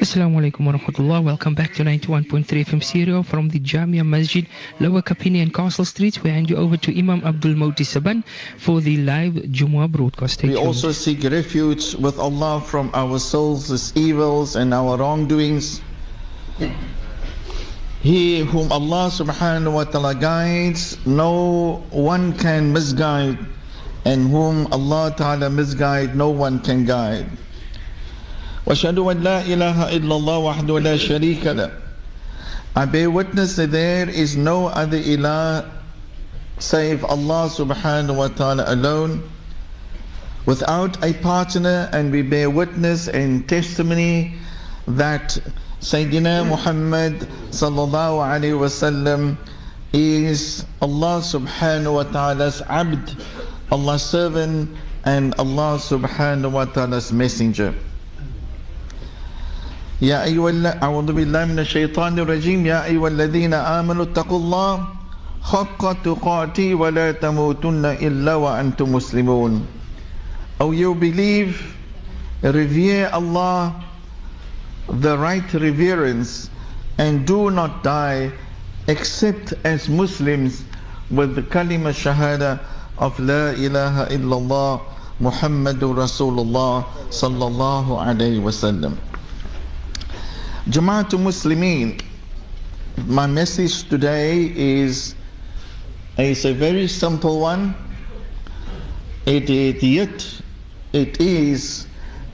Assalamu alaikum wa rahmatullah. Welcome back to 91.3 FM Stereo from the Jamia Masjid, Lower Chiappini and Castle Street. We hand you over to Imam Abdul Mouti Saban for the live Jumu'ah broadcast. We also seek refuge with Allah from our souls' evils and our wrongdoings. He whom Allah subhanahu wa ta'ala guides, no one can misguide, and whom Allah ta'ala misguide, no one can guide. واشهد ان لا اله الا الله وحده لا شريك له I bear witness that there is no other ilah save Allah subhanahu wa ta'ala alone without a partner and we bear witness and testimony that Sayyidina Muhammad sallallahu alayhi wasallam is Allah subhanahu wa ta'ala's abd, Allah's servant and Allah subhanahu wa ta'ala's messenger. يا أيها أعوذ بالله من الشيطان الرجيم يا أيها الذين آمنوا اتقوا الله حق تقاته ولا تموتن إلا وأنتم مسلمون Oh you believe revere Allah the right reverence and do not die except as Muslims with the kalima shahada of La ilaha illallah Muhammadur Rasulullah sallallahu alayhi wasallam. Jamaatul Muslimin, my message today is is a very simple one. It, it yet it is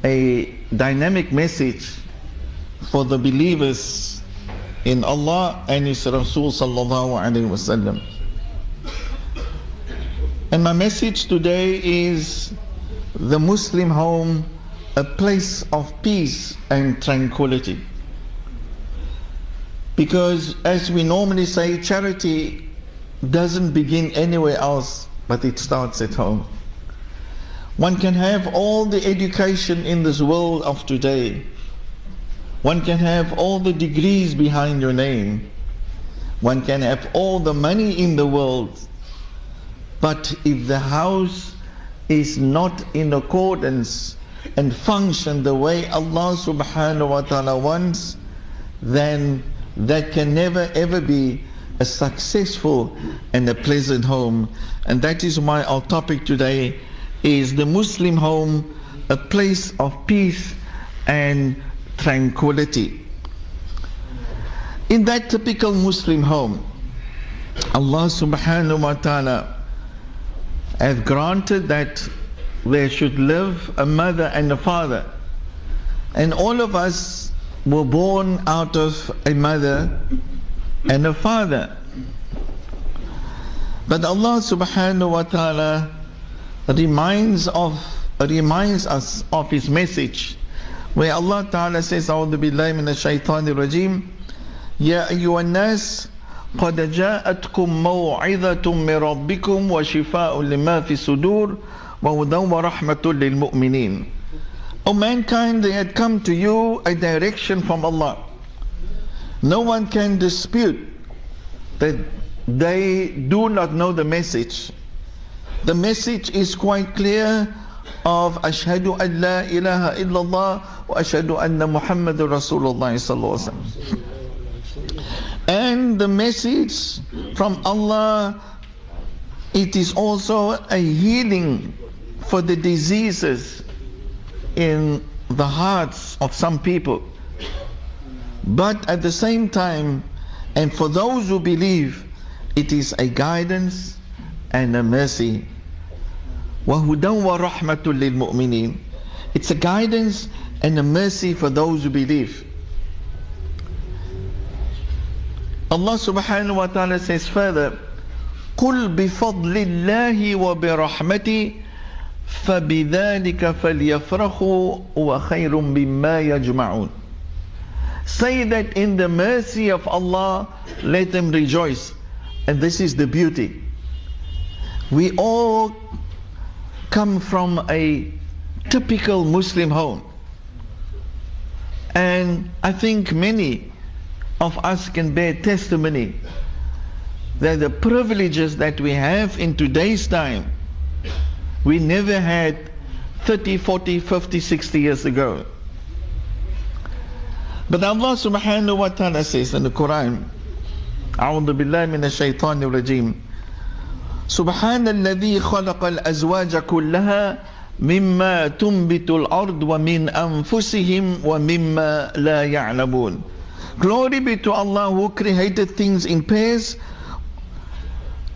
a dynamic message for the believers in Allah and His Rasul sallallahu alaihi wasallam. And my message today is the Muslim home, a place of peace and tranquility. Because as we normally say, charity doesn't begin anywhere else, but it starts at home. One can have all the education in this world of today. One can have all the degrees behind your name. One can have all the money in the world. But if the house is not in accordance and function the way Allah subhanahu wa ta'ala wants, then that can never ever be a successful and a pleasant home. And that is why our topic today is the Muslim home, a place of peace and tranquility. In that typical Muslim home, Allah subhanahu wa ta'ala has granted that there should live a mother and a father. And all of us were born out of a mother and a father. But Allah subhanahu wa ta'ala reminds of reminds us of his message where Allah Ta'ala says أعوذ بالله من الشيطان الرجيم يا أيها الناس قد جاءتكم موعظة من ربكم وشفاء لما في الصدور وهدى ورحمة للمؤمنين O mankind, they had come to you a direction from Allah. No one can dispute that they do not know the message. The message is quite clear of Ashhadu an la ilaha illallah wa ashhadu anna Muhammadur Rasulullah sallallahu alaihi wasallam. And the message from Allah, it is also a healing for the diseases in the hearts of some people. But at the same time, and for those who believe, it is a guidance and a mercy. وَهُدًى وَرَحْمَةٌ لِلْمُؤْمِنِينَ It's a guidance and a mercy for those who believe. Allah subhanahu wa ta'ala says further, قُلْ بِفَضْلِ اللَّهِ وَبِرَحْمَتِهِ فَبِذَلِكَ فَلْيَفْرَحُوا وَخَيْرٌ مِمَّا يَجْمَعُونَ Say that in the mercy of Allah, let them rejoice. And this is the beauty. We all come from a typical Muslim home. And I think many of us can bear testimony that the privileges that we have in today's time, we never had 30, 40, 50, 60 years ago. But Allah subhanahu wa ta'ala says in the Quran, أعوذ بالله من الشيطان الرجيم سبحان الذي خلق الأزواج كلها مما تنبت الأرض ومن أنفسهم ومما لا يعلمون Glory be to Allah who created things in pairs,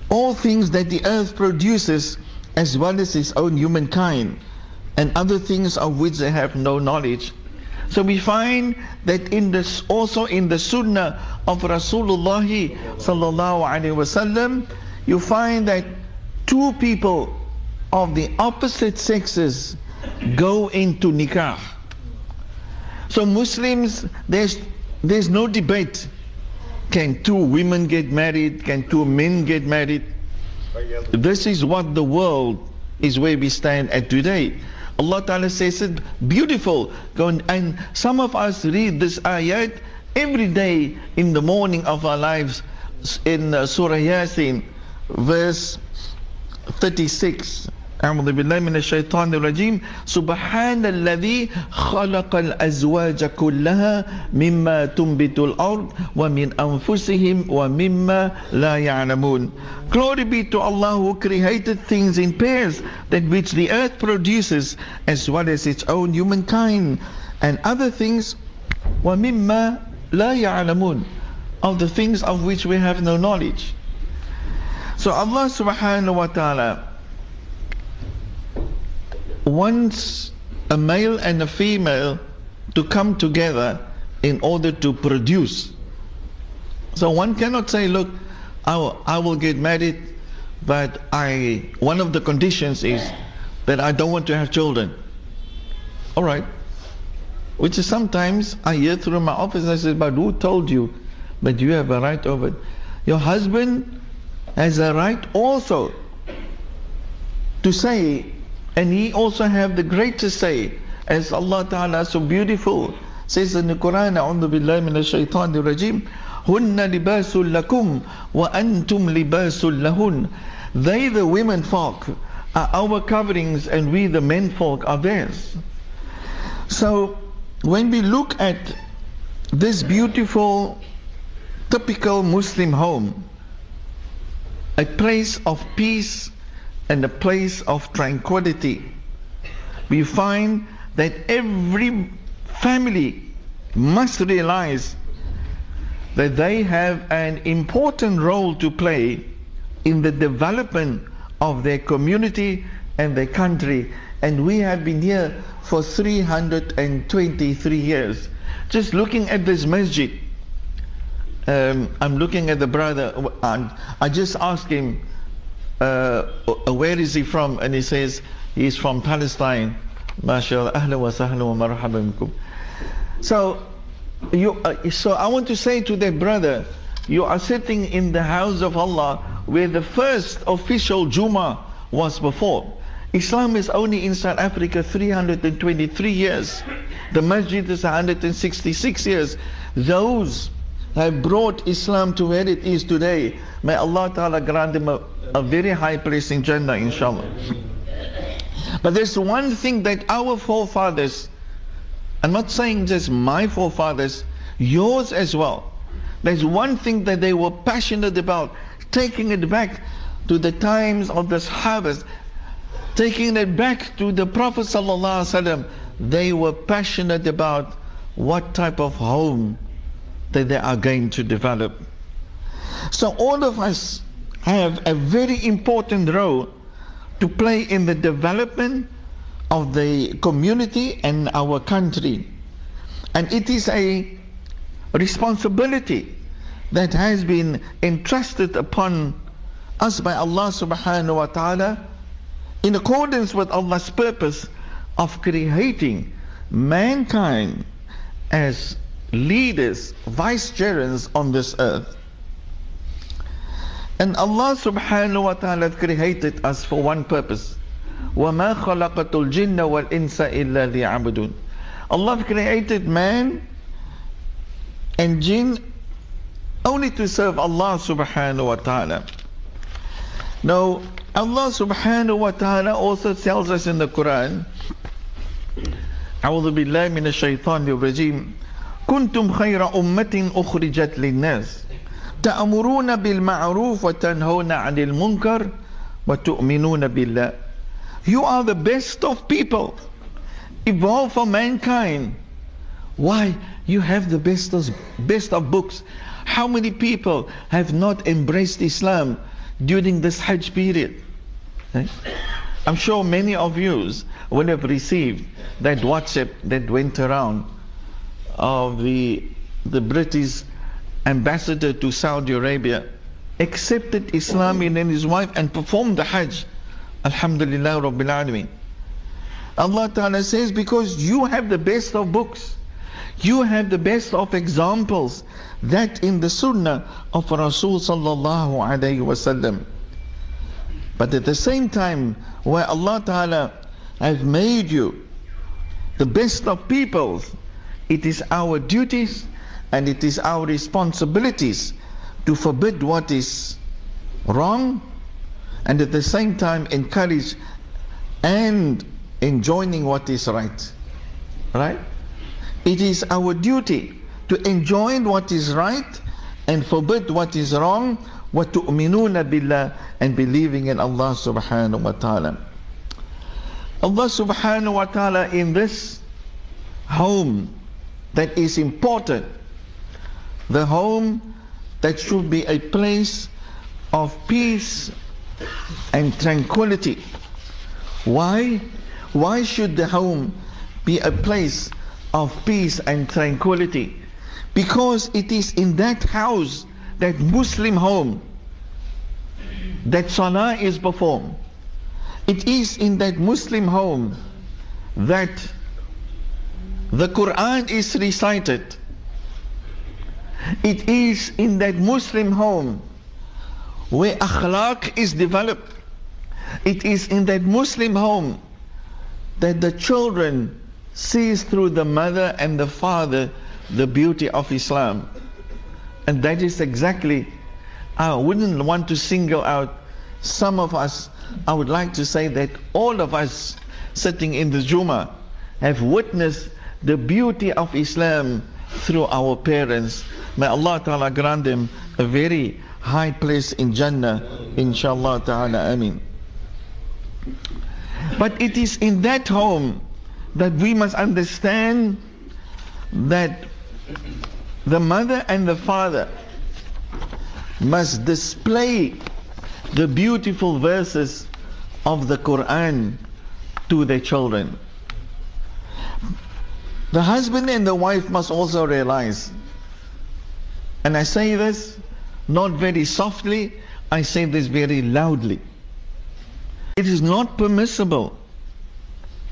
all things that the earth produces, as well as its own humankind, and other things of which they have no knowledge. So we find that in this also in the Sunnah of Rasulullah sallallahu alaihi wasallam, you find that two people of the opposite sexes go into nikah. So Muslims, there's there's no debate. Can two women get married? Can two men get married? This is what the world is where we stand at today. Allah Ta'ala says it beautiful. And some of us read this ayat every day in the morning of our lives in uh, Surah Yasin, verse 36. أعوذ بالله من الشيطان الرجيم سبحان الذي خلق الأزواج كلها مما تنبت الأرض ومن أنفسهم ومما لا يعلمون Glory be to Allah who created things in pairs that which the earth produces as well as its own humankind and other things ومما لا يعلمون of the things of which we have no knowledge So Allah subhanahu wa ta'ala wants a male and a female to come together in order to produce. So one cannot say, look, I will, will get married, but I one of the conditions is that I don't want to have children. All right. Which is sometimes I hear through my office, I say, but who told you? But you have a right over it. Your husband has a right also to say and he also have the greatest say, as Allah Ta'ala so beautiful says in the Quran, أعوذ بالله من الشيطان الرجيم هن لباس لكم وأنتم لباس لهن They the women folk are our coverings and we the men folk are theirs. So when we look at this beautiful typical Muslim home, a place of peace and a place of tranquility. We find that every family must realize that they have an important role to play in the development of their community and their country. And we have been here for 323 years. Just looking at this masjid, um, I'm looking at the brother, and I just asked him, uh, where is he from? And he says, he's from Palestine. MashaAllah, wa sahla wa marhaban So, you, uh, so I want to say to that brother, you are sitting in the house of Allah where the first official Juma was before. Islam is only in South Africa 323 years. The masjid is 166 years. Those have brought Islam to where it is today. May Allah Ta'ala grant them a, a very high place in Jannah, inshallah. But there's one thing that our forefathers, I'm not saying just my forefathers, yours as well. There's one thing that they were passionate about, taking it back to the times of the Sahabas, taking it back to the Prophet. They were passionate about what type of home that they are going to develop. So all of us have a very important role to play in the development of the community and our country. And it is a responsibility that has been entrusted upon us by Allah subhanahu wa ta'ala in accordance with Allah's purpose of creating mankind as leaders, vicegerents on this earth. And Allah subhanahu wa ta'ala created us for one purpose. وَمَا خَلَقَتُ الْجِنَّ وَالْإِنسَ إِلَّا لِيَعْبُدُونَ Allah created man and jinn only to serve Allah subhanahu wa ta'ala. Now, Allah subhanahu wa ta'ala also tells us in the Quran, أعوذ بالله من الشيطان الرجيم كنتم خير أمة أخرجت للناس تأمرون بالمعروف وتنهون عن المنكر وتؤمنون بالله You are the best of people evolved for mankind Why? You have the best of, best of books. How many people have not embraced Islam during this Hajj period? Eh? I'm sure many of you will have received that WhatsApp that went around of the, the British ambassador to Saudi Arabia accepted Islam and his wife and performed the Hajj. Alhamdulillah Rabbil Alameen. Allah Ta'ala says, because you have the best of books. You have the best of examples that in the Sunnah of Rasul sallallahu alayhi wasallam. But at the same time, where Allah Ta'ala has made you the best of peoples, it is our duties and it is our responsibilities to forbid what is wrong and at the same time encourage and enjoining what is right. Right? It is our duty to enjoin what is right and forbid what is wrong. وَتُؤْمِنُونَ بِاللَّهِ and believing in Allah subhanahu wa ta'ala. Allah subhanahu wa ta'ala in this home that is important, the home that should be a place of peace and tranquility. Why? Why should the home be a place of peace and tranquility because it is in that house, that Muslim home, that salah is performed. It is in that Muslim home that the Quran is recited. It is in that Muslim home where akhlaq is developed. It is in that Muslim home that the children sees through the mother and the father the beauty of Islam. And that is exactly, I wouldn't want to single out some of us. I would like to say that all of us sitting in the Juma have witnessed the beauty of Islam through our parents. May Allah Ta'ala grant them a very high place in Jannah, inshallah Ta'ala, Amin. But it is in that home that we must understand that the mother and the father must display the beautiful verses of the Quran to their children. The husband and the wife must also realize, and I say this not very softly, I say this very loudly. It is not permissible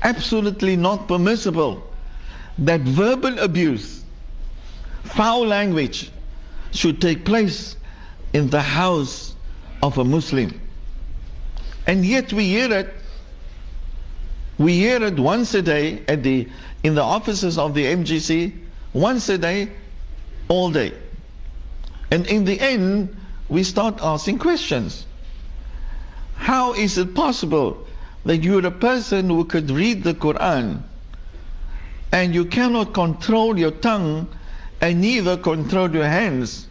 absolutely not permissible that verbal abuse, foul language should take place in the house of a Muslim. And yet we hear it. We hear it once a day at the in the offices of the MJC, once a day, all day. And in the end, we start asking questions. How is it possible that you're a person who could read the Quran and you cannot control your tongue and neither control your hands.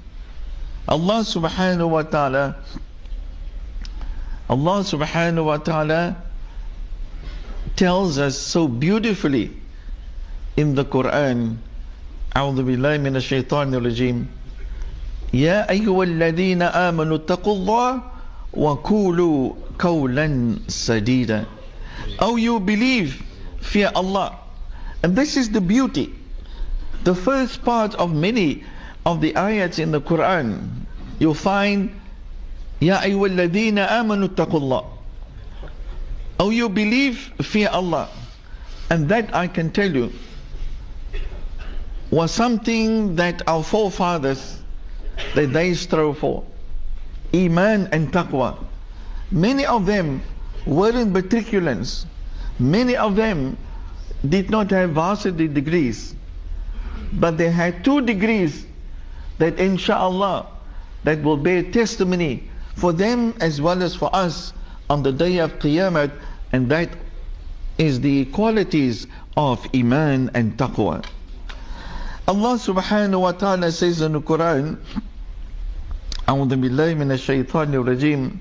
Allah subhanahu wa ta'ala Allah subhanahu wa ta'ala tells us so beautifully in the Quran أعوذ بالله من الشيطان الرجيم يا أيها الذين آمنوا اتقوا الله وَقُولُوا قَوْلًا سَدِيدًا Oh, you believe, fear Allah. And this is the beauty. The first part of many of the ayats in the Quran, you'll find, يَا أَيُّهَا الَّذِينَ آمَنُوا اتَّقُوا اللَّهِ Oh, you believe, fear Allah. And that I can tell you was something that our forefathers, that they strove for. Iman and Taqwa. Many of them weren't matriculants. Many of them did not have varsity degrees. But they had two degrees that inshallah that will bear testimony for them as well as for us on the day of Qiyamah and that is the qualities of Iman and Taqwa. Allah subhanahu wa ta'ala says in the Quran, أعوذ بالله من الشيطان الرجيم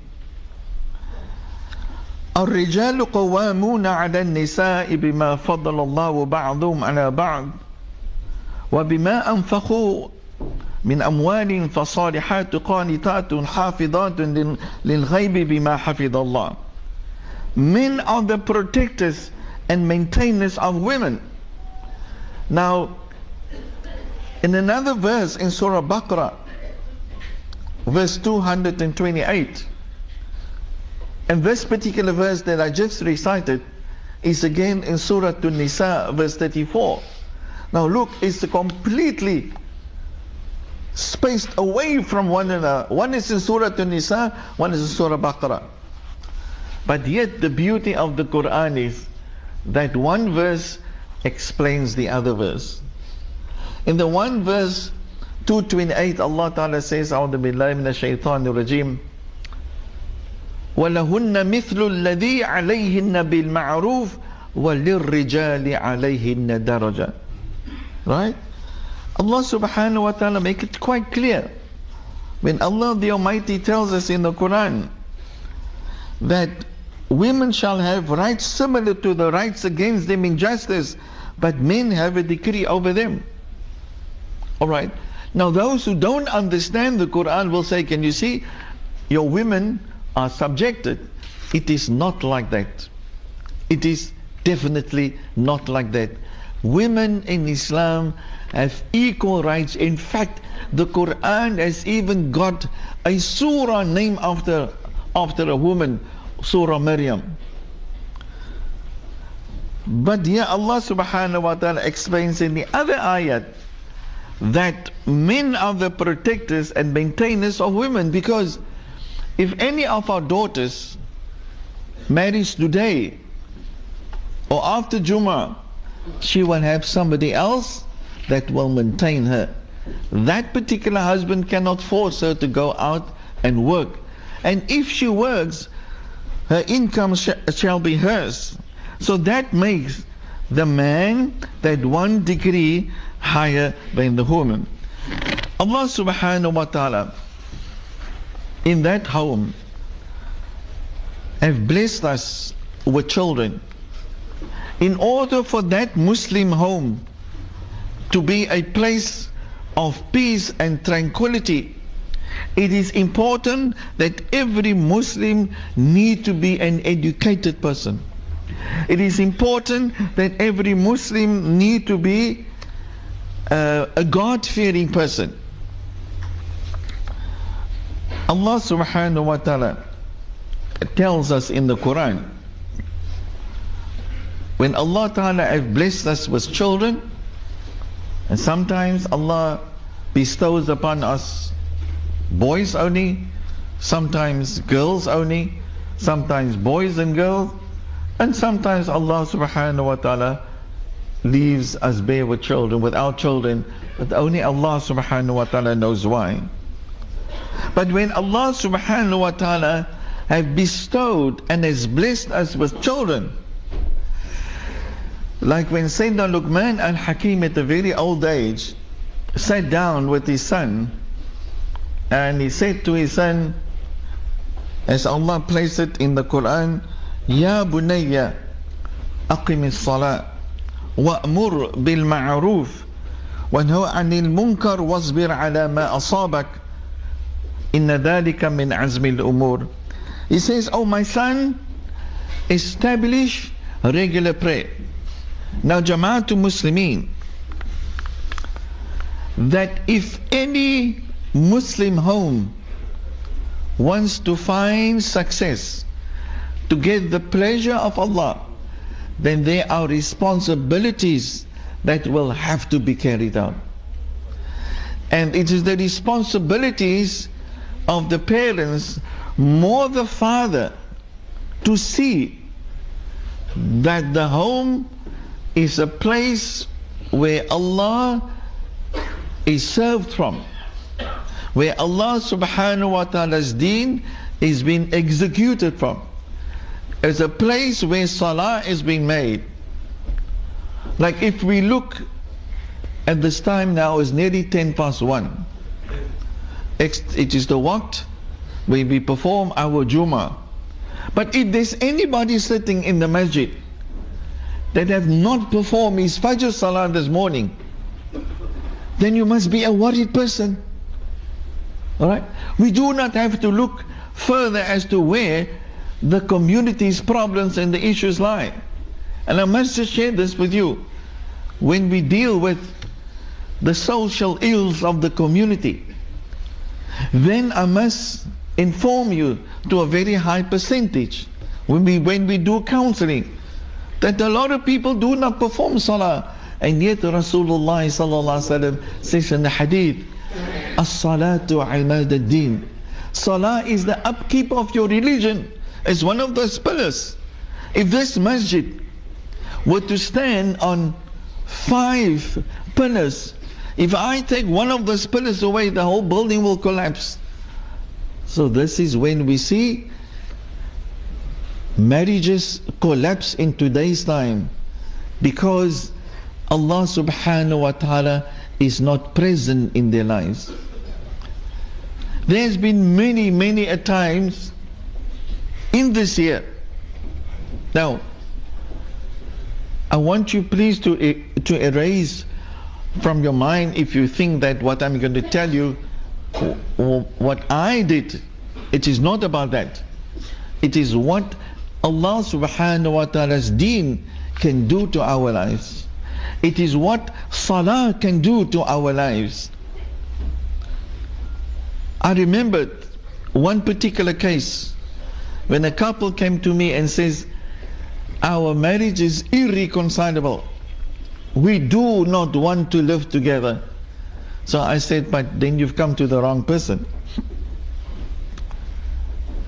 الرجال قوامون على النساء بما فضل الله بعضهم على بعض وبما أنفقوا من أموال فصالحات قانتات حافظات للغيب بما حفظ الله Men are the protectors and maintainers of women. Now, in another verse in Surah Baqarah, verse 228, and this particular verse that I just recited is again in Surah An-Nisa, verse 34. Now look, it's completely spaced away from one another. One is in Surah An-Nisa, one is in Surah Baqarah. But yet the beauty of the Quran is that one verse explains the other verse. In the one verse 228 Allah Ta'ala says أعوذ بالله من الشيطان الرجيم ولهن مثل الذي عليهن بالمعروف وللرجال عليهن درجة Right? Allah subhanahu wa ta'ala make it quite clear. When Allah the Almighty tells us in the Quran that women shall have rights similar to the rights against them in justice, but men have a decree over them. Alright. Now those who don't understand the Quran will say, can you see, your women are subjected. It is not like that. It is definitely not like that. Women in Islam have equal rights. In fact, the Quran has even got a surah named after, after a woman, Surah Maryam. But here Allah subhanahu wa ta'ala explains in the other ayat that men are the protectors and maintainers of women because if any of our daughters marries today or after Juma, she will have somebody else that will maintain her. That particular husband cannot force her to go out and work. And if she works, her income sh shall be hers. So that makes the man that one degree higher than the woman. Allah subhanahu wa ta'ala in that home have blessed us with children. In order for that Muslim home to be a place of peace and tranquility, it is important that every Muslim need to be an educated person. It is important that every Muslim need to be uh, a God-fearing person. Allah subhanahu wa ta'ala tells us in the Quran when Allah ta'ala has blessed us with children and sometimes Allah bestows upon us boys only sometimes girls only sometimes boys and girls and sometimes Allah subhanahu wa ta'ala leaves us bare with children without children but only Allah subhanahu wa ta'ala knows why. But when Allah subhanahu wa ta'ala have bestowed and has blessed us with children, like when Sayyidina Luqman al-Hakim at a very old age sat down with his son and he said to his son, as Allah placed it in the Quran, Bunayya aqim as-salat wa'mur bil ma'ruf وانهى عن المنكر واصبر على ما أصابك Inna dhalika min azmil umur. He says, Oh my son, establish regular prayer. Now Jamaatul Muslimin, that if any Muslim home wants to find success, to get the pleasure of Allah, then there are responsibilities that will have to be carried out. And it is the responsibilities of the parents, more the father, to see that the home is a place where Allah is served from, where Allah subhanahu wa ta'ala's deen is being executed from. It's a place where salah is being made. Like if we look At this time now is nearly 10 past 1. It is the waqt when we perform our Jummah. But if there's anybody sitting in the masjid that have not performed his Fajr Salah this morning, then you must be a worried person. Alright? We do not have to look further as to where the community's problems and the issues lie. And I must just share this with you. When we deal with the social ills of the community, then I must inform you to a very high percentage when we, when we do counseling that a lot of people do not perform salah and yet Rasulullah sallallahu says in the hadith as-salatu imad ad-din salah is the upkeep of your religion it's one of those pillars if this masjid were to stand on five pillars if I take one of those pillars away the whole building will collapse so this is when we see marriages collapse in today's time because Allah subhanahu wa ta'ala is not present in their lives. There's been many, many a times in this year. Now, I want you please to, eh, to erase from your mind if you think that what I'm going to tell you what I did, it is not about that. It is what Allah subhanahu wa ta'ala's deen can do to our lives. It is what salah can do to our lives. I remembered one particular case when a couple came to me and says, our marriage is irreconcilable. We do not want to live together. So I said, but then you've come to the wrong person.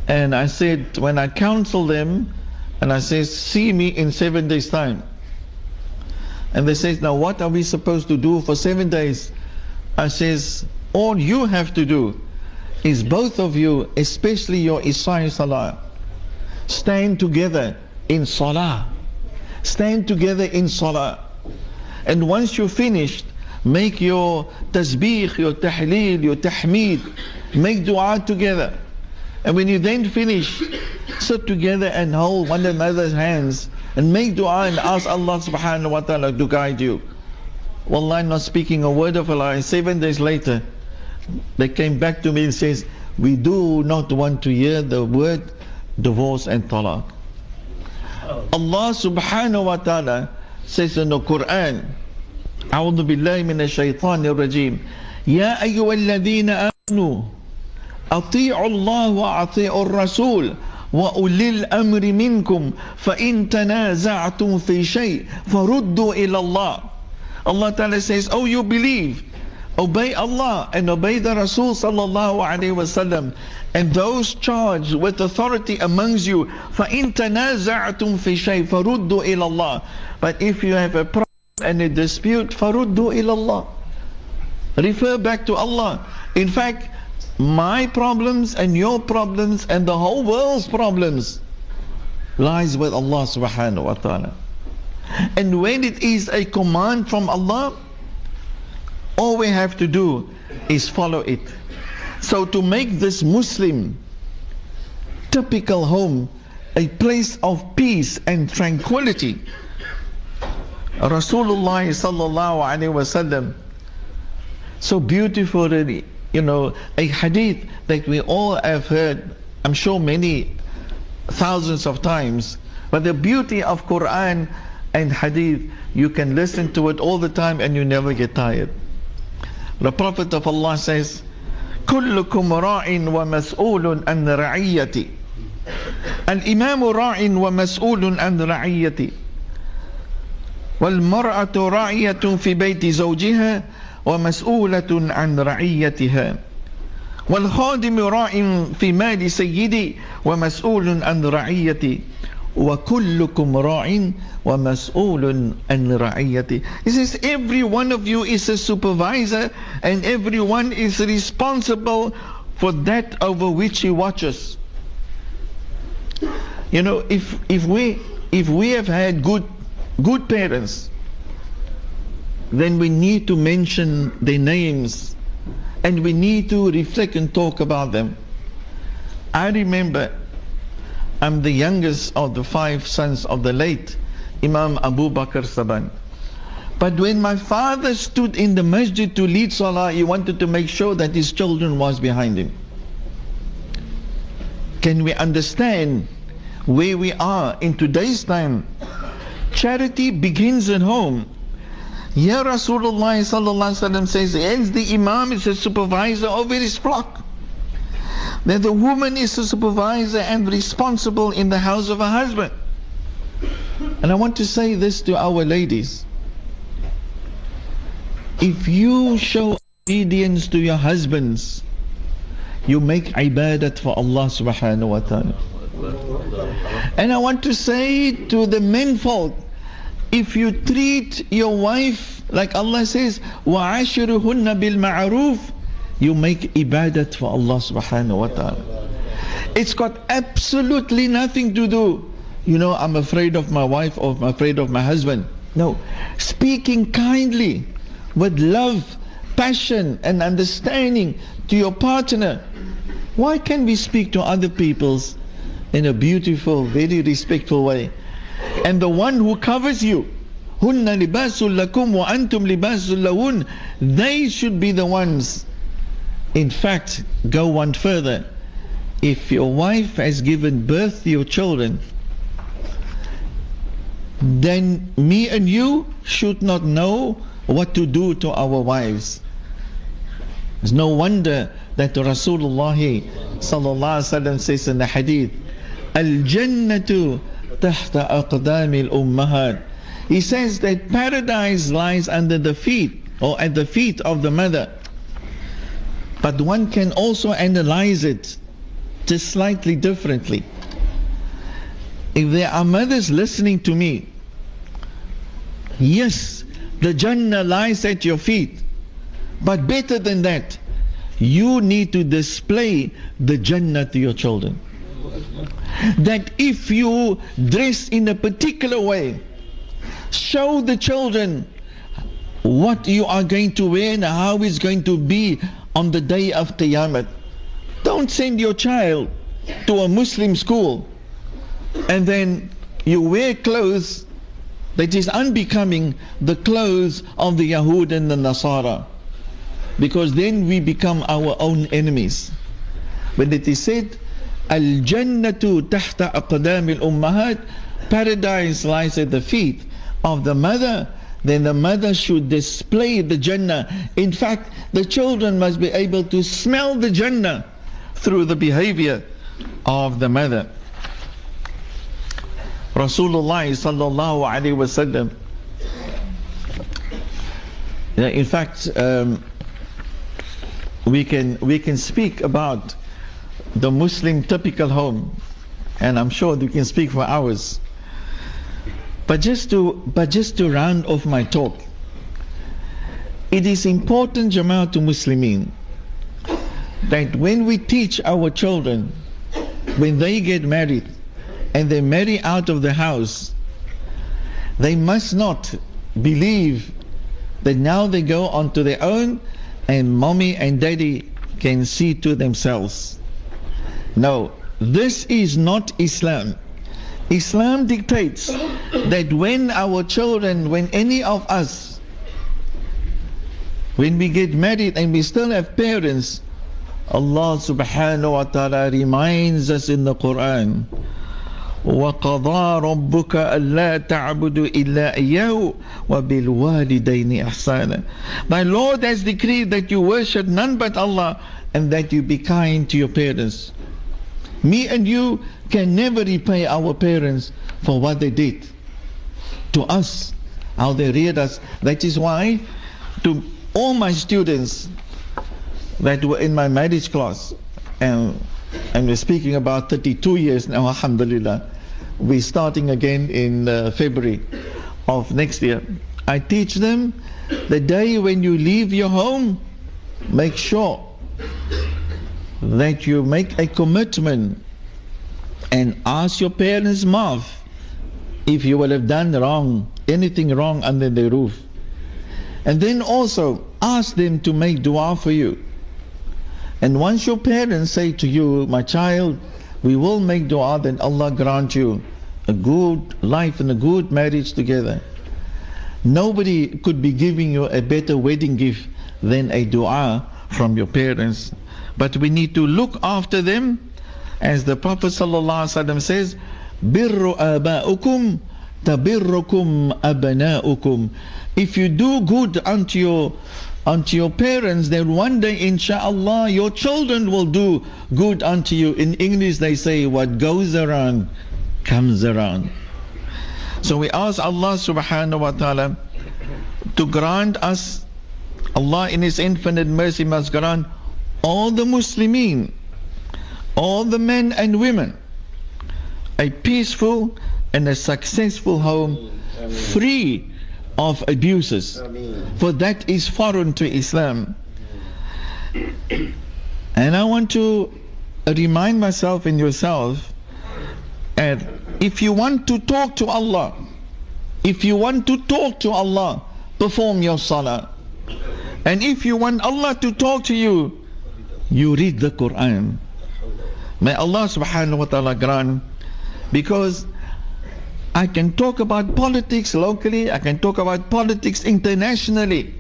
And I said, when I counsel them, and I said, see me in seven days time. And they said, now what are we supposed to do for seven days? I says, all you have to do is both of you, especially your Isai Salah, stand together in Salah. Stand together in Salah. And once you're finished, Make your tasbih, your tahleel, your tahmeed. Make dua together. And when you then finish, sit together and hold one another's hands and make dua and ask Allah subhanahu wa ta'ala to guide you. Wallah, not speaking a word of Allah. Seven days later, they came back to me and says, we do not want to hear the word divorce and talaq. Allah subhanahu wa ta'ala says in the Quran, أعوذ بالله من الشيطان الرجيم يا أيها الذين آمنوا أطيعوا الله وأطيعوا الرسول وأولي الأمر منكم فإن تنازعتم في شيء فردوا إلى الله Allah Ta'ala says, Oh you believe, obey Allah and obey the Rasul Sallallahu Alaihi Wasallam and those charged with authority amongst you فإن تنازعتم في شيء فردوا إلى الله But if you have a problem and a dispute, faruddu ilallah. Refer back to Allah. In fact, my problems and your problems and the whole world's problems lies with Allah subhanahu wa ta'ala. And when it is a command from Allah, all we have to do is follow it. So to make this Muslim typical home a place of peace and tranquility, Rasulullah sallallahu alaihi wasallam so beautifully, you know, a hadith that we all have heard, I'm sure many thousands of times. But the beauty of Quran and hadith, you can listen to it all the time and you never get tired. The Prophet of Allah says, كلكم راع ومسؤول عن رعيتي الإمام راع ومسؤول عن رعيتي والمرأة راعية في بيت زوجها ومسؤولة عن رعيتها والخادم راع في مال سيدي ومسؤول عن رعيتي وكلكم راع ومسؤول عن رعيتي He says every one of you is a supervisor and everyone is responsible for that over which he watches. You know, if if we if we have had good good parents then we need to mention their names and we need to reflect and talk about them. I remember I'm the youngest of the five sons of the late Imam Abu Bakr Saban. But when my father stood in the masjid to lead salah, he wanted to make sure that his children was behind him. Can we understand where we are in today's time? Charity begins at home. Here Rasulullah says, as the Imam is a supervisor over his flock That the woman is a supervisor and responsible in the house of her husband. And I want to say this to our ladies. If you show obedience to your husbands, you make ibadat for Allah subhanahu wa ta'ala. And I want to say to the menfolk, if you treat your wife like Allah says, وَعَشِرُهُنَّ بِالْمَعْرُوفِ you make ibadat for Allah subhanahu wa ta'ala. It's got absolutely nothing to do. You know, I'm afraid of my wife or I'm afraid of my husband. No. Speaking kindly, with love, passion and understanding to your partner. Why can't we speak to other people's in a beautiful, very respectful way? And the one who covers you, libasul lakum wa antum libasul lahun, they should be the ones. In fact, go one further. If your wife has given birth to your children, then me and you should not know what to do to our wives. It's no wonder that Rasulullah sallallahu says in the hadith, Al-Jannatu tahta aqdami al-ummahat. He says that paradise lies under the feet or at the feet of the mother. But one can also analyze it just slightly differently. If there are mothers listening to me, yes, the Jannah lies at your feet. But better than that, you need to display the Jannah to your children. That if you dress in a particular way, show the children what you are going to wear and how it's going to be on the day of Qiyamah. Don't send your child to a Muslim school and then you wear clothes that is unbecoming the clothes of the Yahud and the Nasara. Because then we become our own enemies. When it is said, Al-Jannatu tahta aqdam al-ummahat, paradise lies at the feet of the mother, then the mother should display the Jannah. In fact, the children must be able to smell the Jannah through the behavior of the mother. Rasulullah wasallam. In fact, um, we can we can speak about the Muslim typical home, and I'm sure we can speak for hours. But just to but just to round off my talk, it is important, Jama'at Muslimin, that when we teach our children, when they get married, and they marry out of the house, they must not believe that now they go on to their own and mommy and daddy can see to themselves. No, this is not Islam. Islam dictates that when our children, when any of us, when we get married and we still have parents, Allah subhanahu wa ta'ala reminds us in the Quran وقضى ربك ألا تعبدوا إلا إياه وبالوالدين إحسانا My Lord has decreed that you worship none but Allah and that you be kind to your parents. Me and you can never repay our parents for what they did to us, how they reared us. That is why to all my students that were in my marriage class and and we're speaking about 32 years now, alhamdulillah. We're starting again in uh, February of next year. I teach them the day when you leave your home, make sure that you make a commitment and ask your parents' mouth if you will have done wrong, anything wrong under the roof. And then also ask them to make dua for you. And once your parents say to you, my child, we will make dua, then Allah grant you a good life and a good marriage together. Nobody could be giving you a better wedding gift than a dua from your parents. But we need to look after them as the Prophet ﷺ says, Birru aba'ukum tabirrukum abna'ukum. If you do good unto your unto your parents, then one day inshallah your children will do good unto you. In English they say what goes around comes around. So we ask Allah subhanahu wa ta'ala to grant us Allah in His infinite mercy must grant all the Muslimin, all the men and women, a peaceful and a successful home free of abuses. For that is foreign to Islam. And I want to remind myself and yourself that if you want to talk to Allah, if you want to talk to Allah, perform your salah. And if you want Allah to talk to you, you read the Quran. May Allah subhanahu wa ta'ala grant because I can talk about politics locally, I can talk about politics internationally.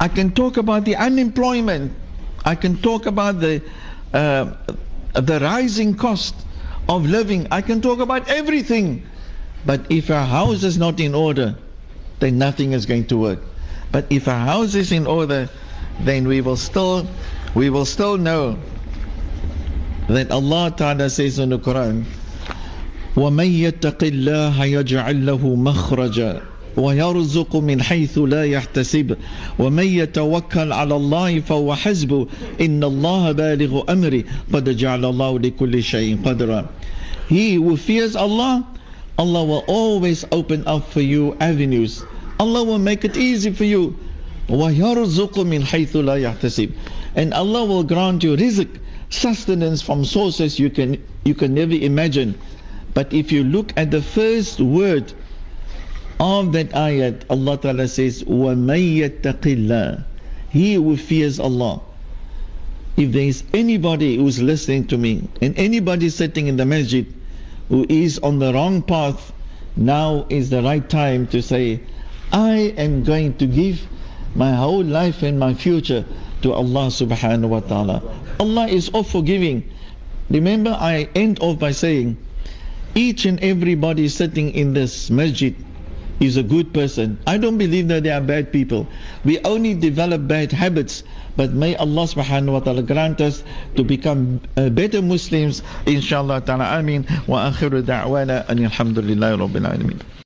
I can talk about the unemployment. I can talk about the uh, the rising cost of living. I can talk about everything. But if our house is not in order, then nothing is going to work. But if our house is in order, then we will still we will still know that Allah Ta'ala says in the Quran, وَمَن يَتَّقِ اللَّهَ يَجْعَل لَّهُ مَخْرَجًا ويرزق من حيث لا يحتسب ومن يتوكل على الله فهو حسبه إن الله بالغ أمري قد جعل الله لكل شيء قدرا He who fears Allah Allah will always open up for you avenues Allah will make it easy for you ويرزق من حيث لا يحتسب and Allah will grant you rizq sustenance from sources you can you can never imagine but if you look at the first word of that ayat, Allah Ta'ala says, وَمَن يَتَّقِ اللَّهِ He who fears Allah. If there is anybody who is listening to me, and anybody sitting in the masjid who is on the wrong path, now is the right time to say, I am going to give my whole life and my future to Allah subhanahu wa ta'ala. Allah is all forgiving. Remember, I end off by saying, each and everybody sitting in this masjid is a good person. I don't believe that they are bad people. We only develop bad habits. But may Allah subhanahu wa ta'ala grant us to become uh, better Muslims. Inshallah ta'ala. Ameen. Wa akhiru da'wana. Alhamdulillahi rabbil alameen.